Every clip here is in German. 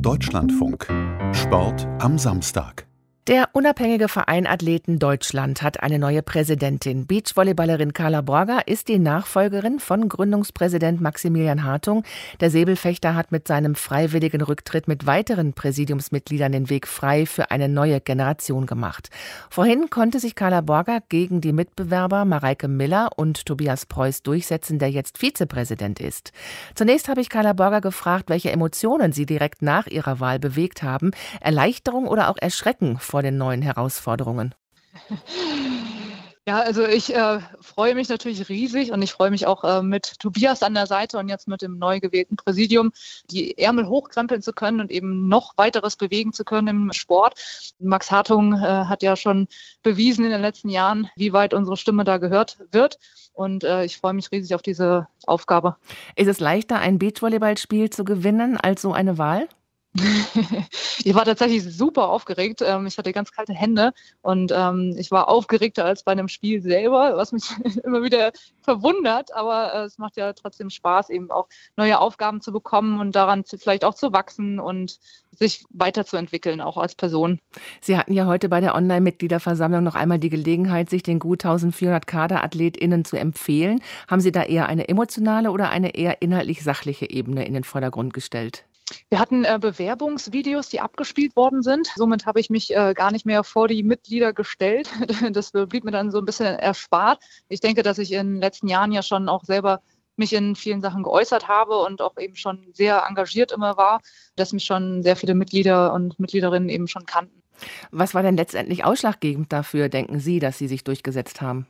Deutschlandfunk. Sport am Samstag. Der unabhängige Verein Athleten Deutschland hat eine neue Präsidentin. Beachvolleyballerin Carla Borger ist die Nachfolgerin von Gründungspräsident Maximilian Hartung. Der Säbelfechter hat mit seinem freiwilligen Rücktritt mit weiteren Präsidiumsmitgliedern den Weg frei für eine neue Generation gemacht. Vorhin konnte sich Carla Borger gegen die Mitbewerber Mareike Miller und Tobias Preuß durchsetzen, der jetzt Vizepräsident ist. Zunächst habe ich Carla Borger gefragt, welche Emotionen sie direkt nach ihrer Wahl bewegt haben. Erleichterung oder auch Erschrecken vor den neuen Herausforderungen? Ja, also ich äh, freue mich natürlich riesig und ich freue mich auch äh, mit Tobias an der Seite und jetzt mit dem neu gewählten Präsidium, die Ärmel hochkrempeln zu können und eben noch weiteres bewegen zu können im Sport. Max Hartung äh, hat ja schon bewiesen in den letzten Jahren, wie weit unsere Stimme da gehört wird. Und äh, ich freue mich riesig auf diese Aufgabe. Ist es leichter, ein Beachvolleyballspiel zu gewinnen als so eine Wahl? ich war tatsächlich super aufgeregt. Ähm, ich hatte ganz kalte Hände und ähm, ich war aufgeregter als bei einem Spiel selber, was mich immer wieder verwundert. Aber äh, es macht ja trotzdem Spaß, eben auch neue Aufgaben zu bekommen und daran vielleicht auch zu wachsen und sich weiterzuentwickeln, auch als Person. Sie hatten ja heute bei der Online-Mitgliederversammlung noch einmal die Gelegenheit, sich den gut 1400 KaderathletInnen zu empfehlen. Haben Sie da eher eine emotionale oder eine eher inhaltlich sachliche Ebene in den Vordergrund gestellt? Wir hatten äh, Bewerbungsvideos, die abgespielt worden sind. Somit habe ich mich äh, gar nicht mehr vor die Mitglieder gestellt. Das blieb mir dann so ein bisschen erspart. Ich denke, dass ich in den letzten Jahren ja schon auch selber mich in vielen Sachen geäußert habe und auch eben schon sehr engagiert immer war, dass mich schon sehr viele Mitglieder und Mitgliederinnen eben schon kannten. Was war denn letztendlich ausschlaggebend dafür, denken Sie, dass Sie sich durchgesetzt haben?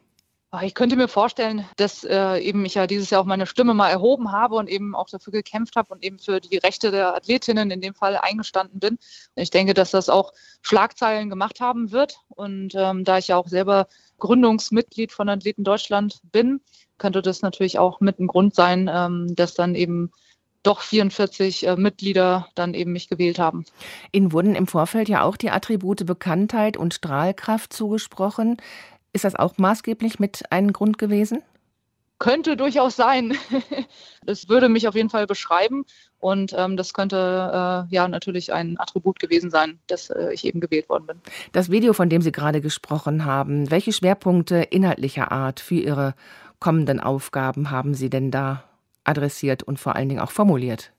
Ich könnte mir vorstellen, dass äh, eben ich ja dieses Jahr auch meine Stimme mal erhoben habe und eben auch dafür gekämpft habe und eben für die Rechte der Athletinnen in dem Fall eingestanden bin. Ich denke, dass das auch Schlagzeilen gemacht haben wird. Und ähm, da ich ja auch selber Gründungsmitglied von Athleten Deutschland bin, könnte das natürlich auch mit ein Grund sein, ähm, dass dann eben doch 44 äh, Mitglieder dann eben mich gewählt haben. Ihnen wurden im Vorfeld ja auch die Attribute Bekanntheit und Strahlkraft zugesprochen. Ist das auch maßgeblich mit einem Grund gewesen? Könnte durchaus sein. Das würde mich auf jeden Fall beschreiben und ähm, das könnte äh, ja natürlich ein Attribut gewesen sein, dass äh, ich eben gewählt worden bin. Das Video, von dem Sie gerade gesprochen haben, welche Schwerpunkte inhaltlicher Art für Ihre kommenden Aufgaben haben Sie denn da adressiert und vor allen Dingen auch formuliert?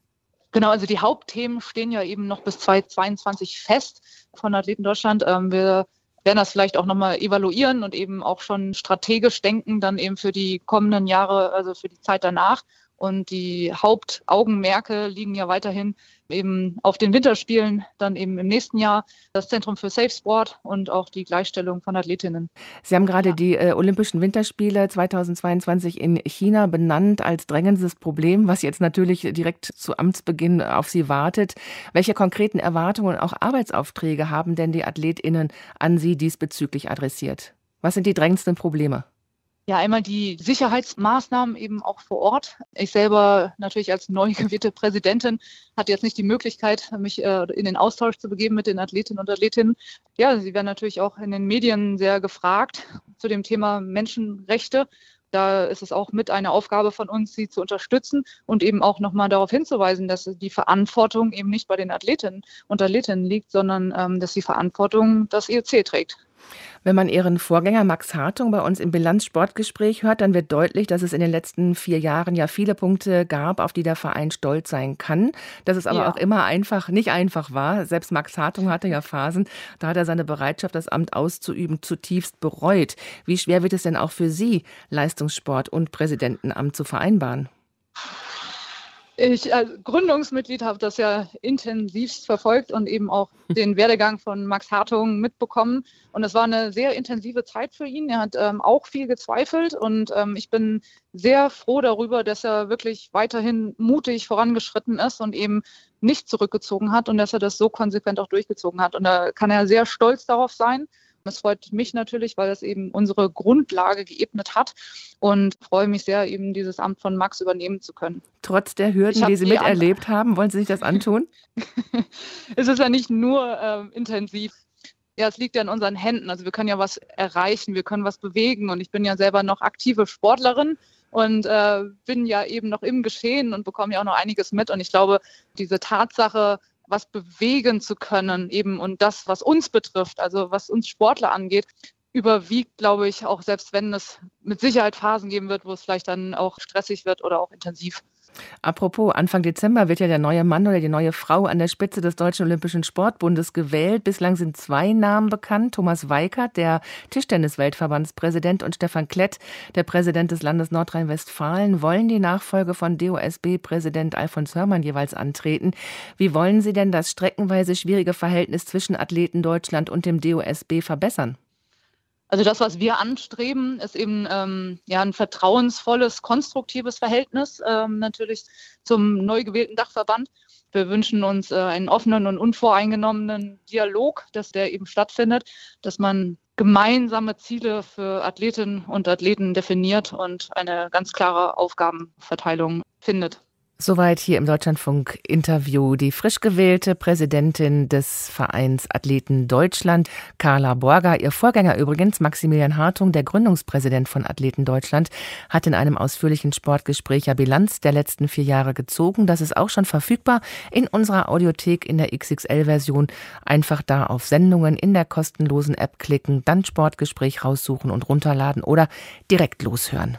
Genau, also die Hauptthemen stehen ja eben noch bis 2022 fest von Athleten Deutschland. Ähm, wir werden das vielleicht auch nochmal evaluieren und eben auch schon strategisch denken, dann eben für die kommenden Jahre, also für die Zeit danach. Und die Hauptaugenmerke liegen ja weiterhin eben auf den Winterspielen, dann eben im nächsten Jahr das Zentrum für Safe Sport und auch die Gleichstellung von Athletinnen. Sie haben gerade ja. die äh, Olympischen Winterspiele 2022 in China benannt als drängendes Problem, was jetzt natürlich direkt zu Amtsbeginn auf Sie wartet. Welche konkreten Erwartungen und auch Arbeitsaufträge haben denn die Athletinnen an Sie diesbezüglich adressiert? Was sind die drängendsten Probleme? Ja, einmal die Sicherheitsmaßnahmen eben auch vor Ort. Ich selber natürlich als neu gewählte Präsidentin hatte jetzt nicht die Möglichkeit, mich äh, in den Austausch zu begeben mit den Athletinnen und Athletinnen. Ja, sie werden natürlich auch in den Medien sehr gefragt zu dem Thema Menschenrechte. Da ist es auch mit einer Aufgabe von uns, sie zu unterstützen und eben auch nochmal darauf hinzuweisen, dass die Verantwortung eben nicht bei den Athletinnen und Athletinnen liegt, sondern ähm, dass die Verantwortung das IOC trägt. Wenn man Ihren Vorgänger Max Hartung bei uns im Bilanzsportgespräch hört, dann wird deutlich, dass es in den letzten vier Jahren ja viele Punkte gab, auf die der Verein stolz sein kann. Dass es aber ja. auch immer einfach, nicht einfach war. Selbst Max Hartung hatte ja Phasen, da hat er seine Bereitschaft, das Amt auszuüben, zutiefst bereut. Wie schwer wird es denn auch für Sie, Leistungssport und Präsidentenamt zu vereinbaren? Ich als Gründungsmitglied habe das ja intensivst verfolgt und eben auch den Werdegang von Max Hartung mitbekommen. Und es war eine sehr intensive Zeit für ihn. Er hat ähm, auch viel gezweifelt und ähm, ich bin sehr froh darüber, dass er wirklich weiterhin mutig vorangeschritten ist und eben nicht zurückgezogen hat und dass er das so konsequent auch durchgezogen hat. Und da kann er sehr stolz darauf sein. Es freut mich natürlich, weil es eben unsere Grundlage geebnet hat und freue mich sehr, eben dieses Amt von Max übernehmen zu können. Trotz der Hürden, die Sie miterlebt haben, wollen Sie sich das antun? es ist ja nicht nur äh, intensiv. Ja, es liegt ja in unseren Händen. Also wir können ja was erreichen, wir können was bewegen und ich bin ja selber noch aktive Sportlerin und äh, bin ja eben noch im Geschehen und bekomme ja auch noch einiges mit. Und ich glaube, diese Tatsache, was bewegen zu können, eben und das, was uns betrifft, also was uns Sportler angeht, überwiegt, glaube ich, auch selbst wenn es mit Sicherheit Phasen geben wird, wo es vielleicht dann auch stressig wird oder auch intensiv. Apropos, Anfang Dezember wird ja der neue Mann oder die neue Frau an der Spitze des Deutschen Olympischen Sportbundes gewählt. Bislang sind zwei Namen bekannt. Thomas Weikert, der Tischtennis-Weltverbandspräsident und Stefan Klett, der Präsident des Landes Nordrhein-Westfalen, wollen die Nachfolge von DOSB-Präsident Alfons Hörmann jeweils antreten. Wie wollen Sie denn das streckenweise schwierige Verhältnis zwischen Athleten Deutschland und dem DOSB verbessern? Also das, was wir anstreben, ist eben ähm, ja ein vertrauensvolles, konstruktives Verhältnis ähm, natürlich zum neu gewählten Dachverband. Wir wünschen uns äh, einen offenen und unvoreingenommenen Dialog, dass der eben stattfindet, dass man gemeinsame Ziele für Athletinnen und Athleten definiert und eine ganz klare Aufgabenverteilung findet. Soweit hier im Deutschlandfunk Interview die frisch gewählte Präsidentin des Vereins Athleten Deutschland, Carla Borger. Ihr Vorgänger übrigens, Maximilian Hartung, der Gründungspräsident von Athleten Deutschland, hat in einem ausführlichen Sportgespräch ja Bilanz der letzten vier Jahre gezogen. Das ist auch schon verfügbar in unserer Audiothek in der XXL-Version. Einfach da auf Sendungen in der kostenlosen App klicken, dann Sportgespräch raussuchen und runterladen oder direkt loshören.